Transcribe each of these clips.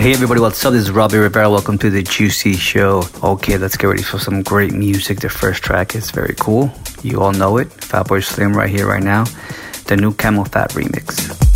Hey everybody, what's up? This is Robbie Rivera. Welcome to the Juicy Show. Okay, let's get ready for some great music. The first track is very cool. You all know it. Fatboy Slim right here, right now. The new CamelPhat remix.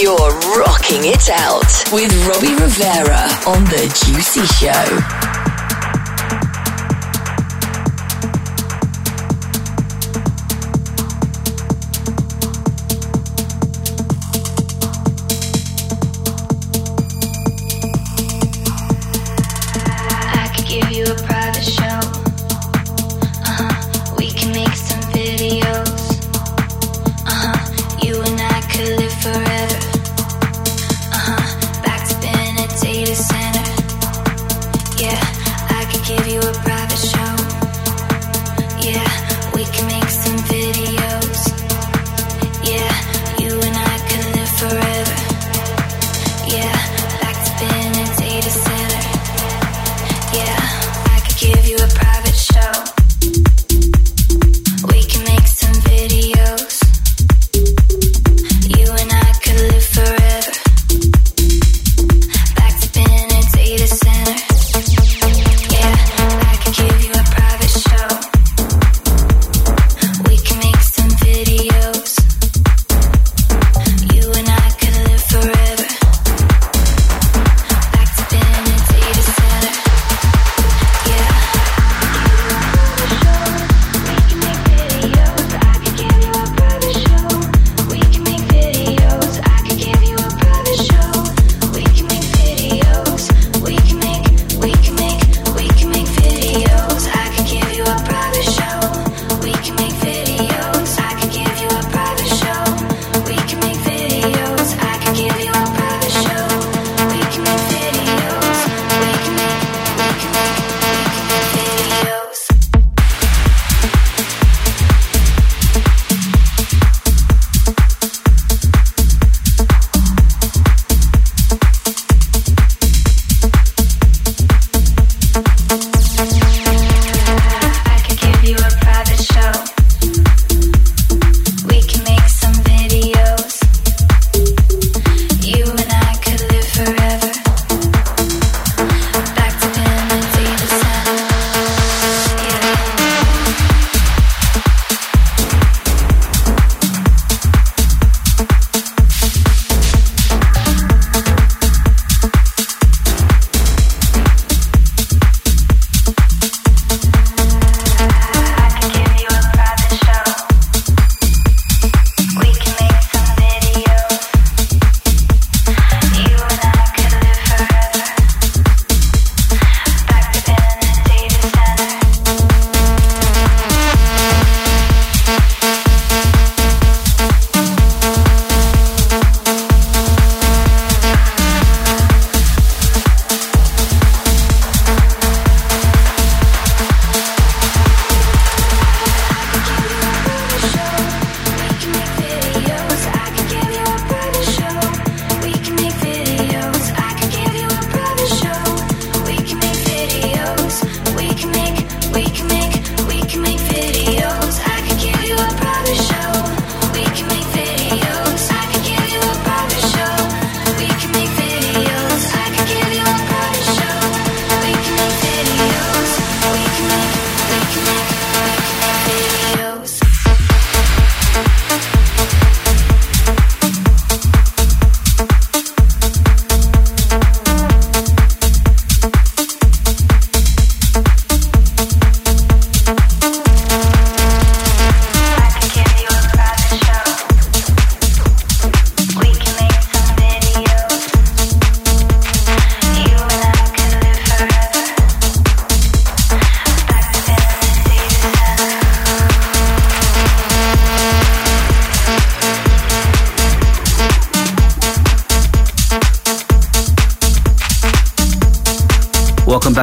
You're rocking it out with Robbie Rivera on The Juicy Show.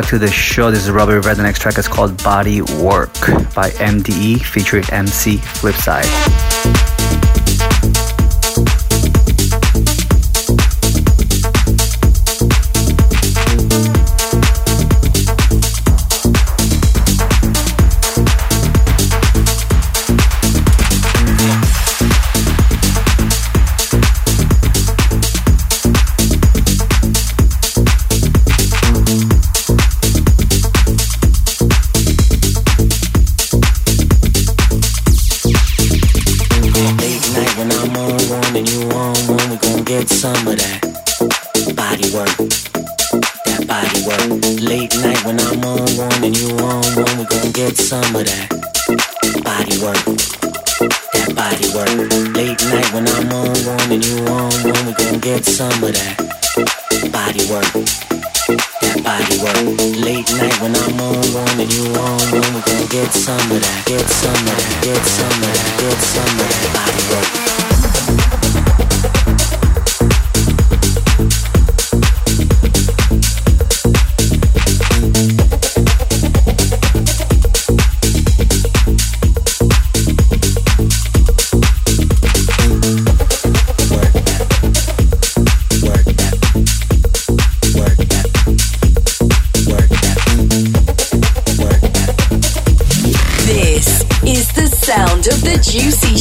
Back to the show. This is Robbie Rivera. The next track is called Body Work by MDE featuring MC Flipside.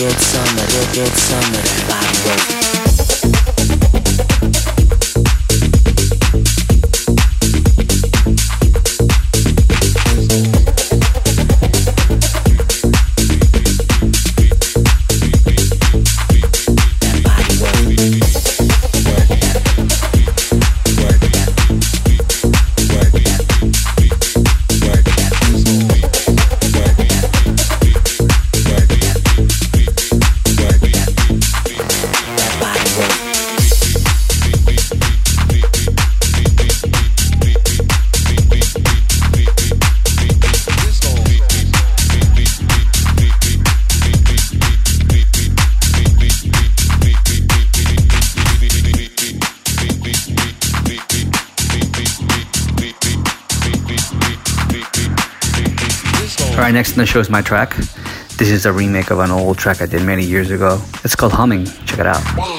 Rock summer, rock, rock summer, body rock. next in show is my track. This is a remake of an old track I did many years ago. It's called Humming. Check it out.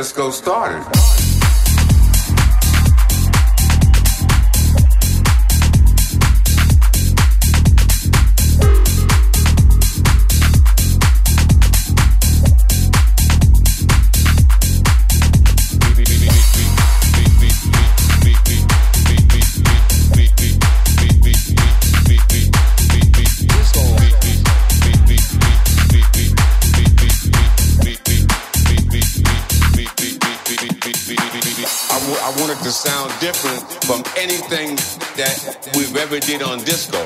Let's go start. Did on disco.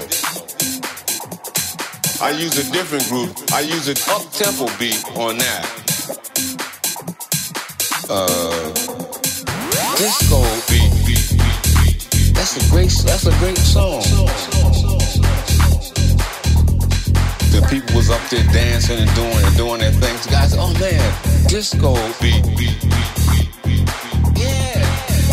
I use a different group. I use an up-tempo beat on that. Uh, disco beat. That's a great. That's a great song. The people was up there dancing and doing and doing their things. Guys, oh man, disco beat. Yeah,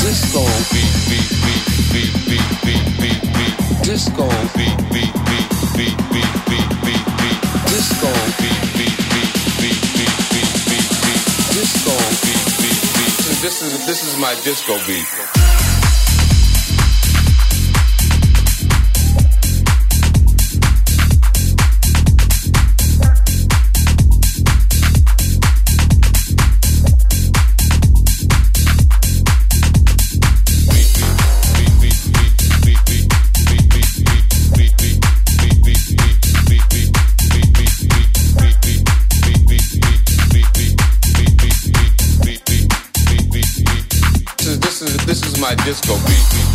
disco beat, beat, beat, beat, beat, beat, beat, beat. Disco beat, beat, beat, beat, beat, beat, beat, beat. Disco beat, beat, beat, beat, beat, beat, beat, beat. Disco beat, beat, beat. This is this is my disco beat. Disco beat.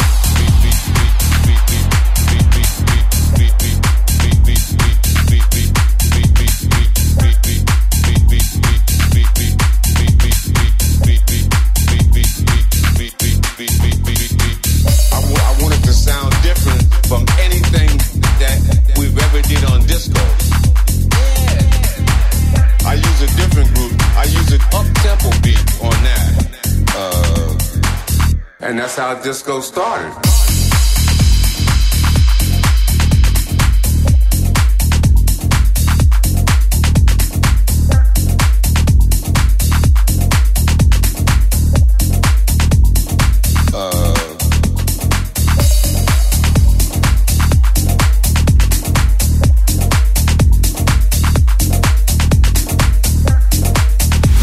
How disco started.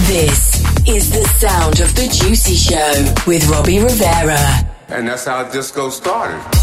This is the sound of the Juicy Show with Robbie Rivera. And that's how disco started.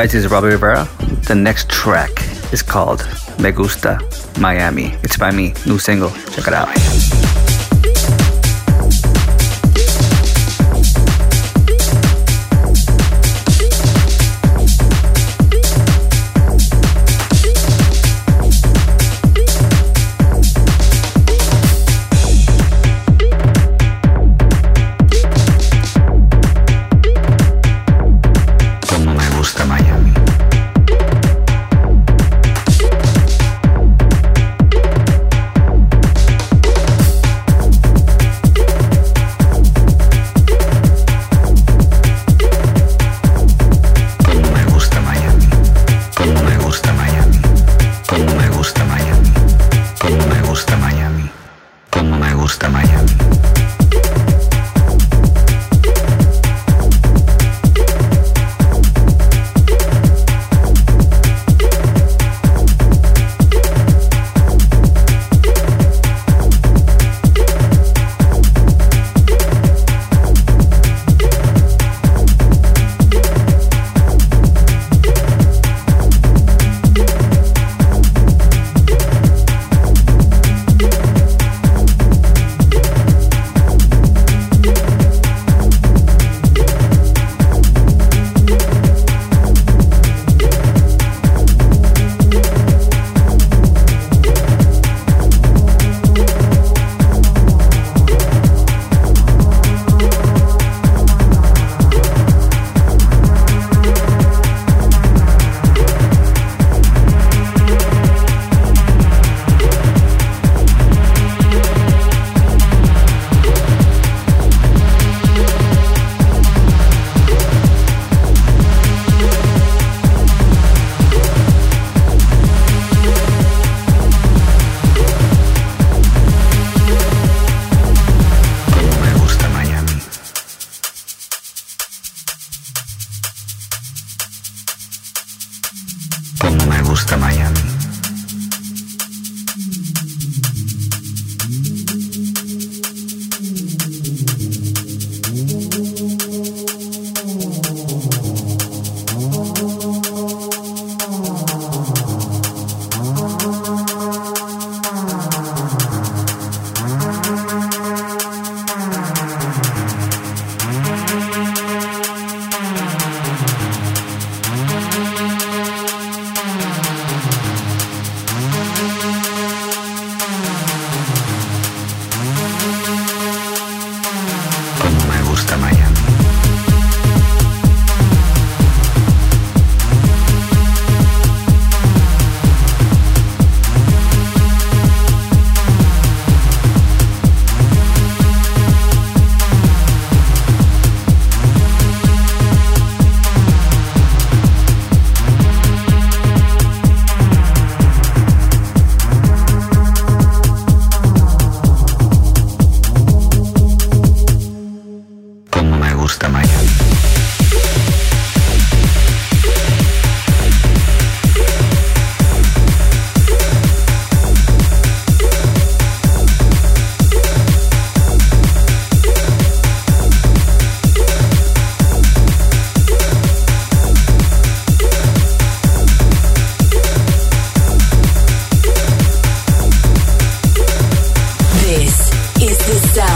Guys, this is Robbie Rivera. The next track is called Me Gusta Miami. It's by me, new single. Check it out.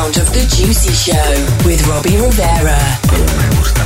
of the Juicy Show with Robbie Rivera.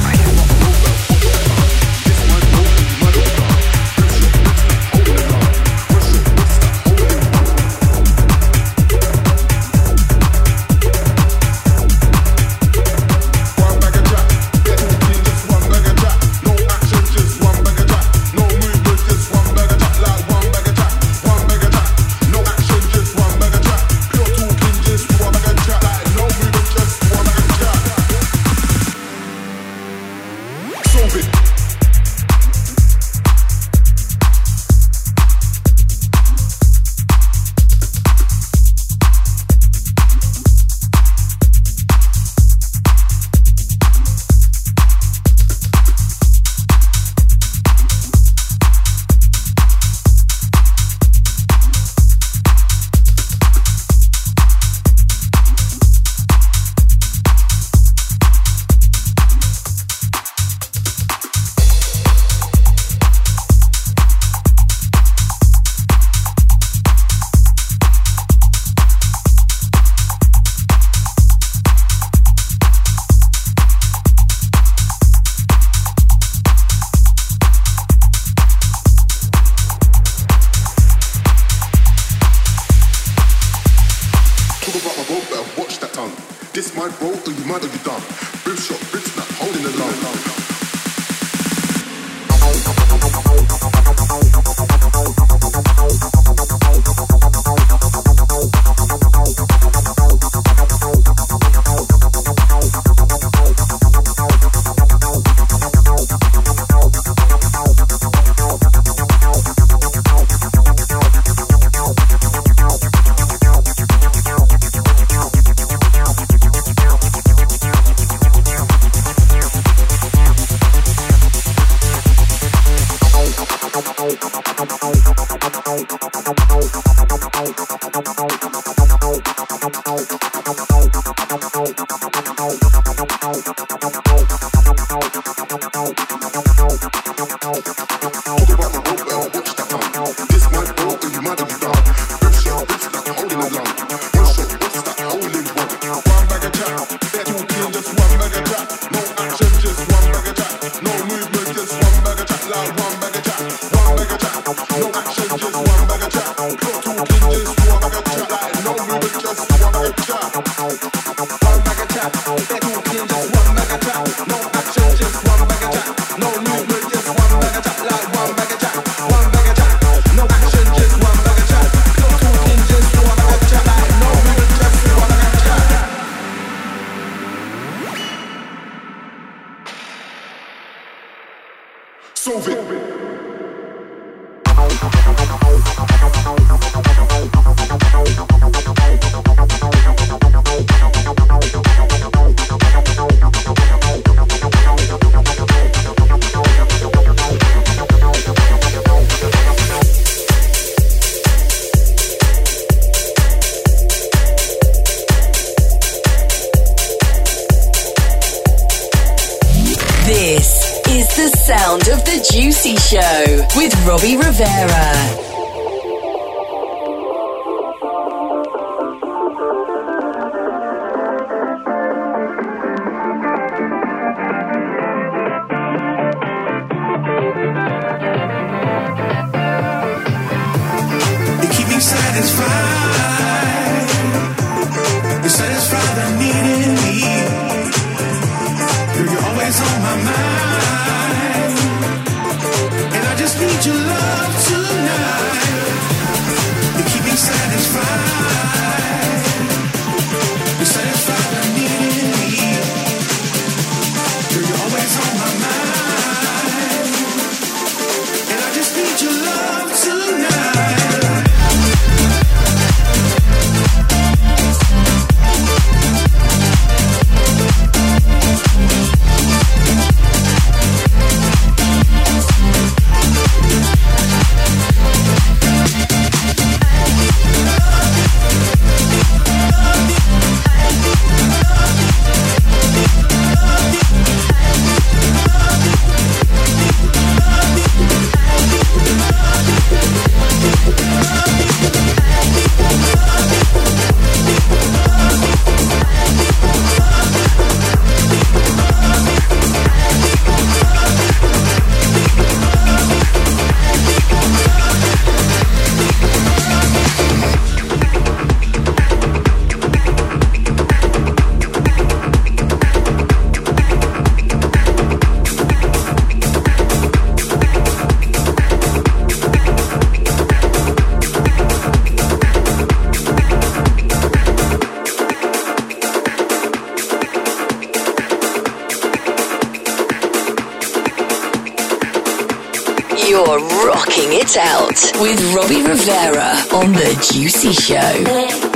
With Robbie Rivera on The Juicy Show.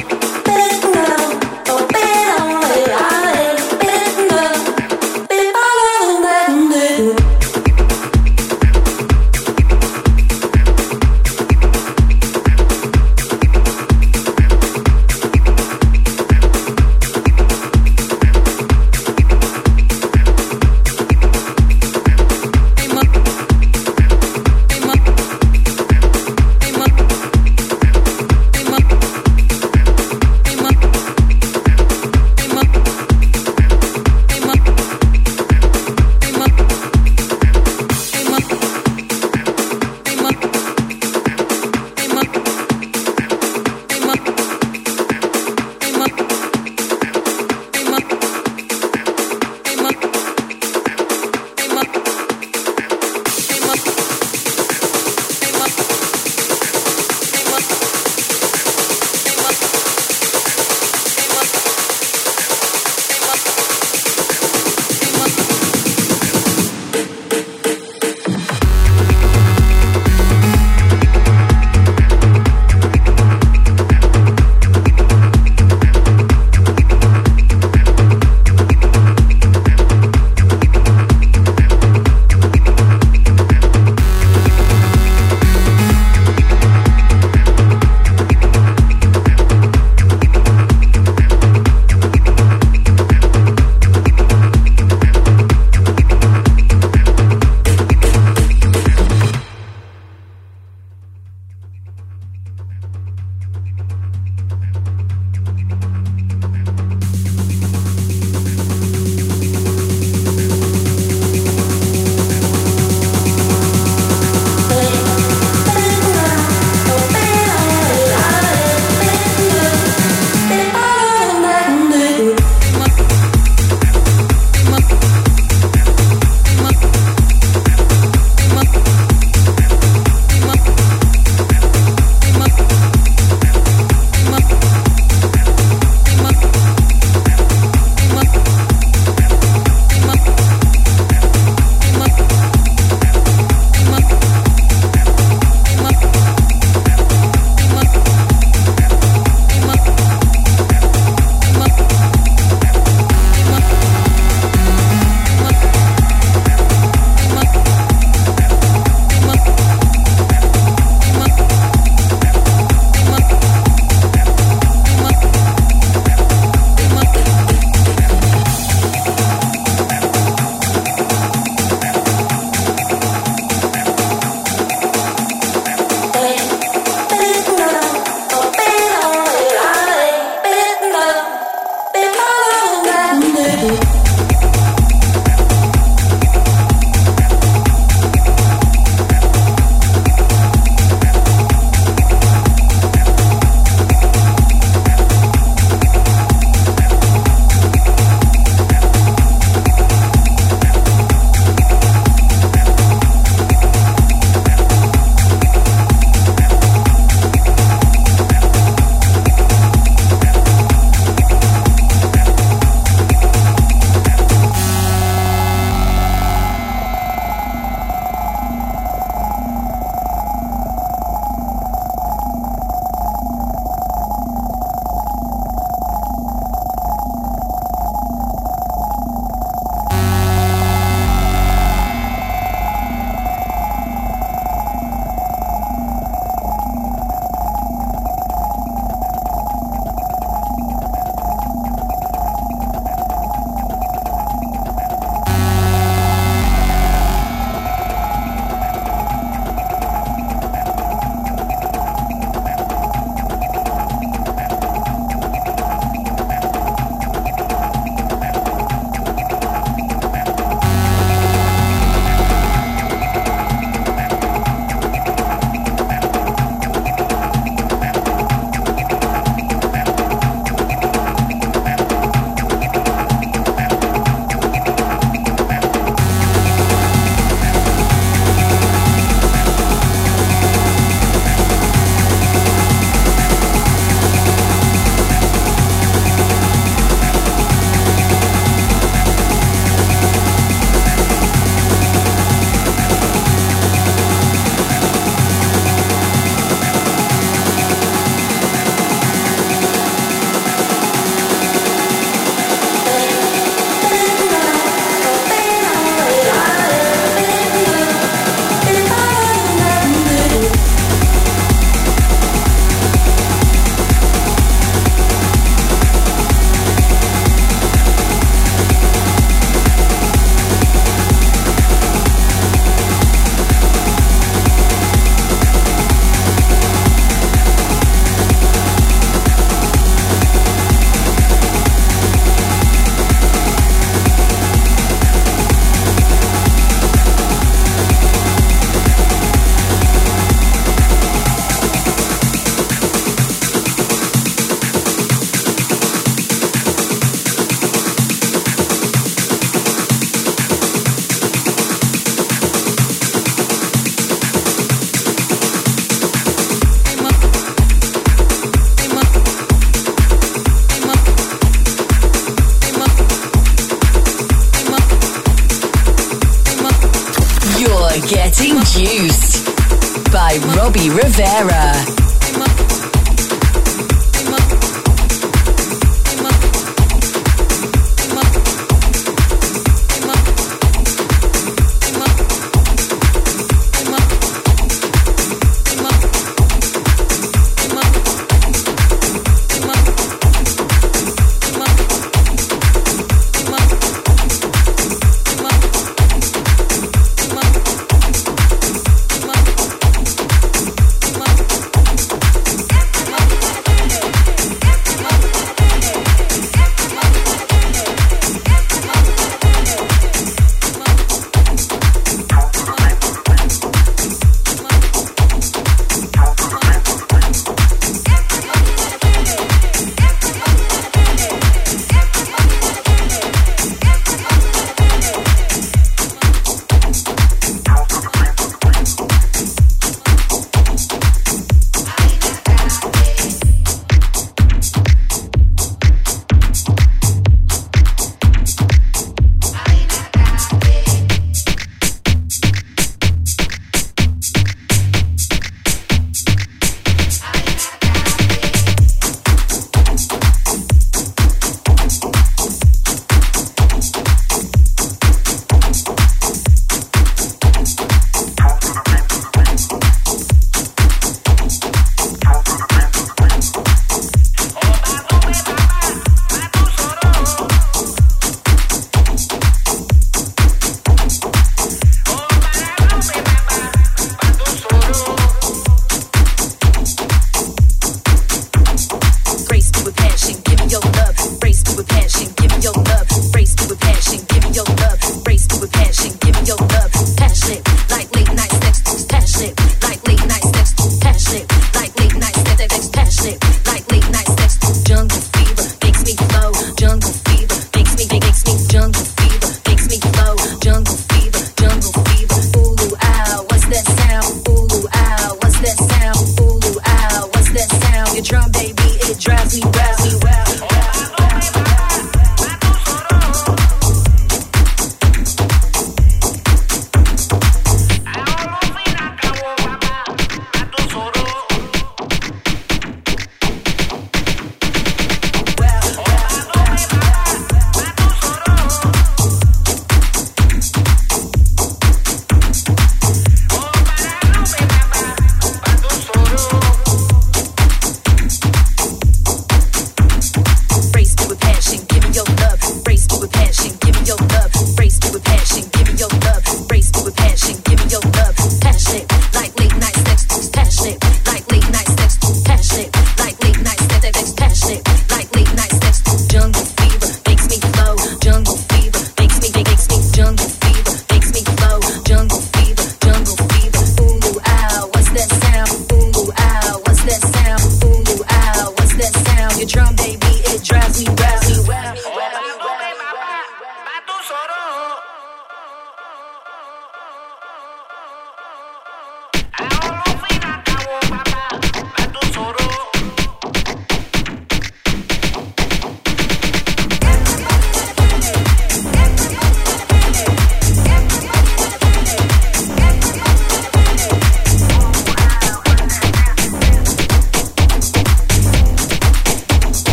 Rivera.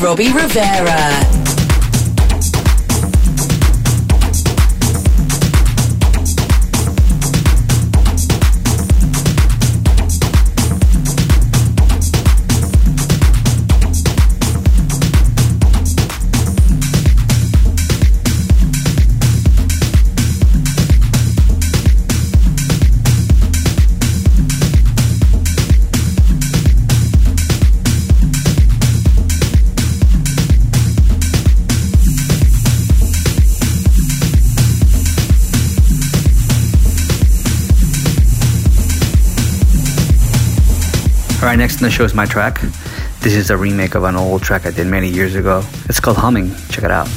Robbie Rivera. Alright, next on the show is my track. This is a remake of an old track I did many years ago. It's called Humming. Check it out.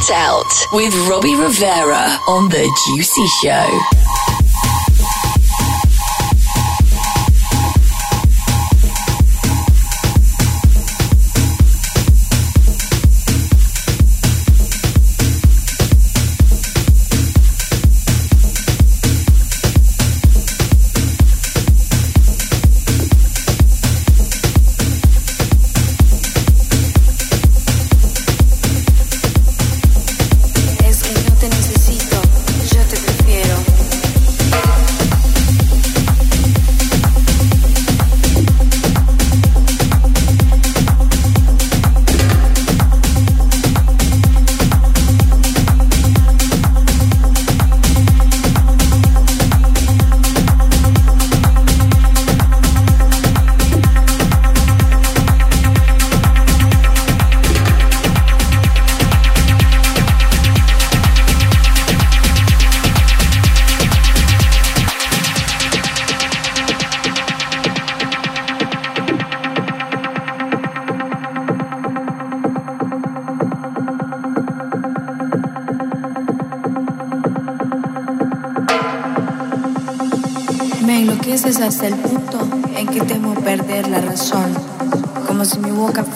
It out with Robbie Rivera on The Juicy Show.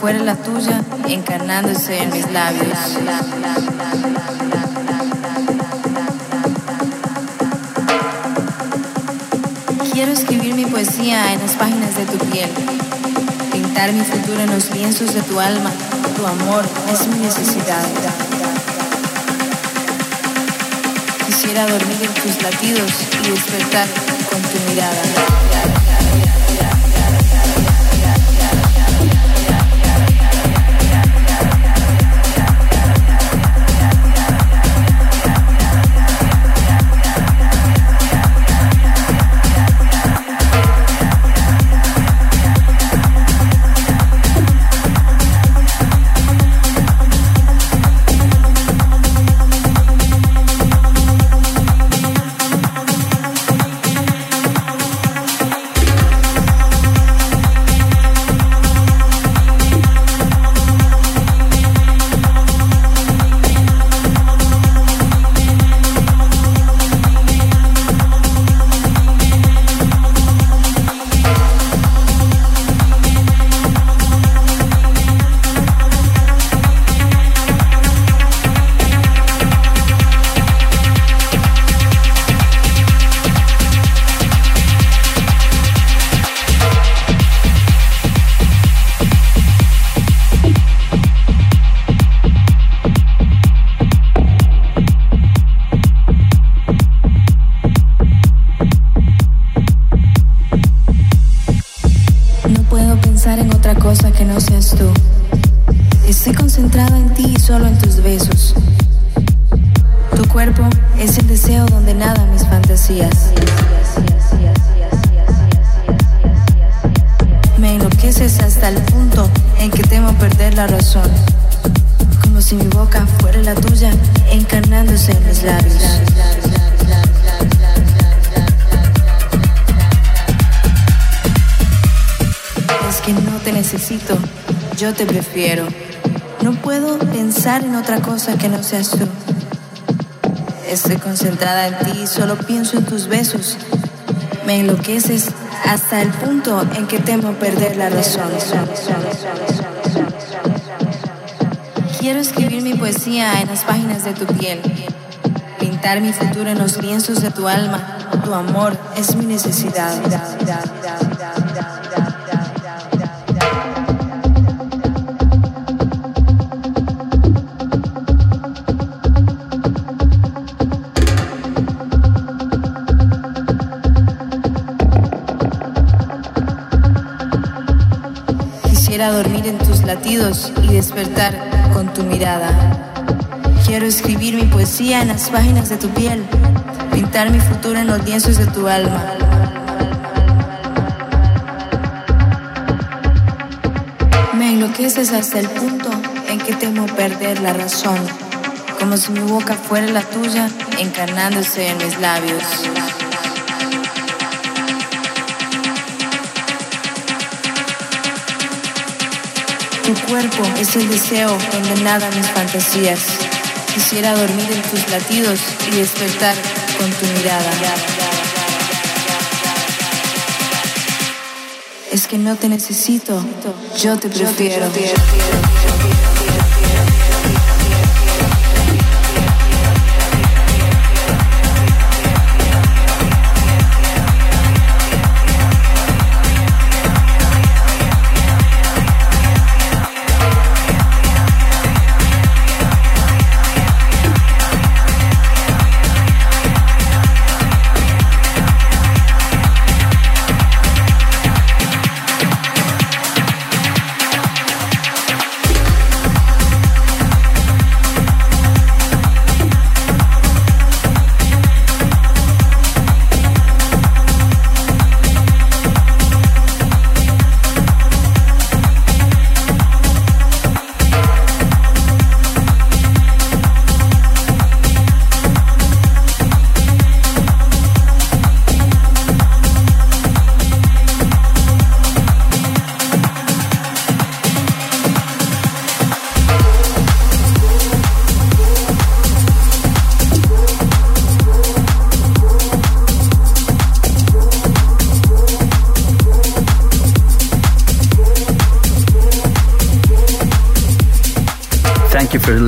Fuera la tuya, encarnándose en mis labios. Quiero escribir mi poesía en las páginas de tu piel, pintar mi futuro en los lienzos de tu alma. Tu amor es mi necesidad. Quisiera dormir en tus latidos y despertar con tu mirada. perder la razón. Como si mi boca fuera la tuya, encarnándose en mis labios. Es que no te necesito, yo te prefiero. No puedo pensar en otra cosa que no seas tú. Estoy concentrada en ti, solo pienso en tus besos. Me enloqueces hasta el punto en que temo perder la razón. Quiero escribir mi poesía en las páginas de tu piel, pintar mi futuro en los lienzos de tu alma. Tu amor es mi necesidad. dormir en tus latidos y despertar tu mirada. Quiero escribir mi poesía en las páginas de tu piel, pintar mi futuro en los lienzos de tu alma. Me enloqueces hasta el punto en que temo perder la razón, como si mi boca fuera la tuya, encarnándose en mis labios. Tu cuerpo es el deseo donde nadan mis fantasías. Quisiera dormir en tus latidos y despertar con tu mirada. Es que no te necesito, yo te prefiero.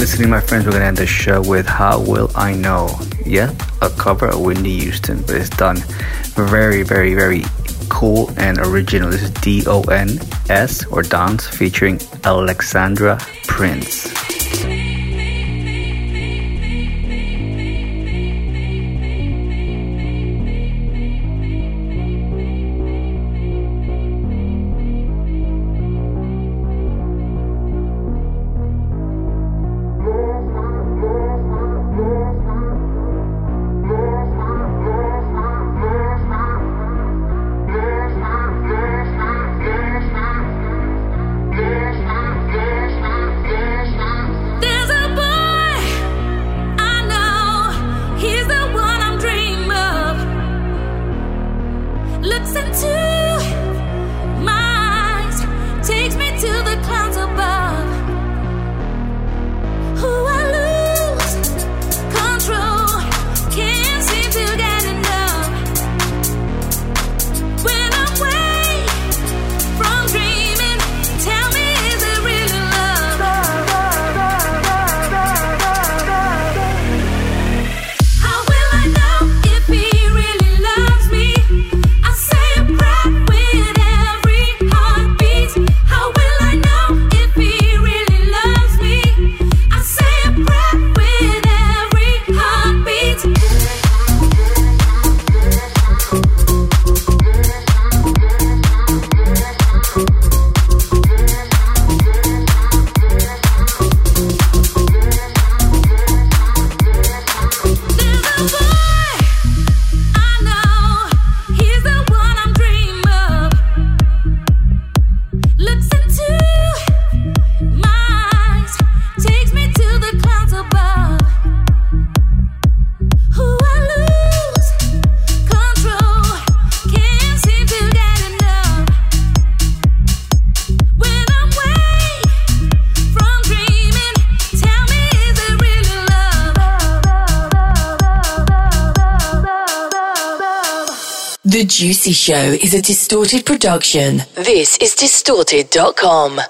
Listening, my friends. We're gonna end the show with "How Will I Know." Yeah, a cover of Whitney Houston, but it's done very, very, very cool and original. This is D O N S or Dance featuring Alexandra Prince. Show is a distorted production. This is distorted.com.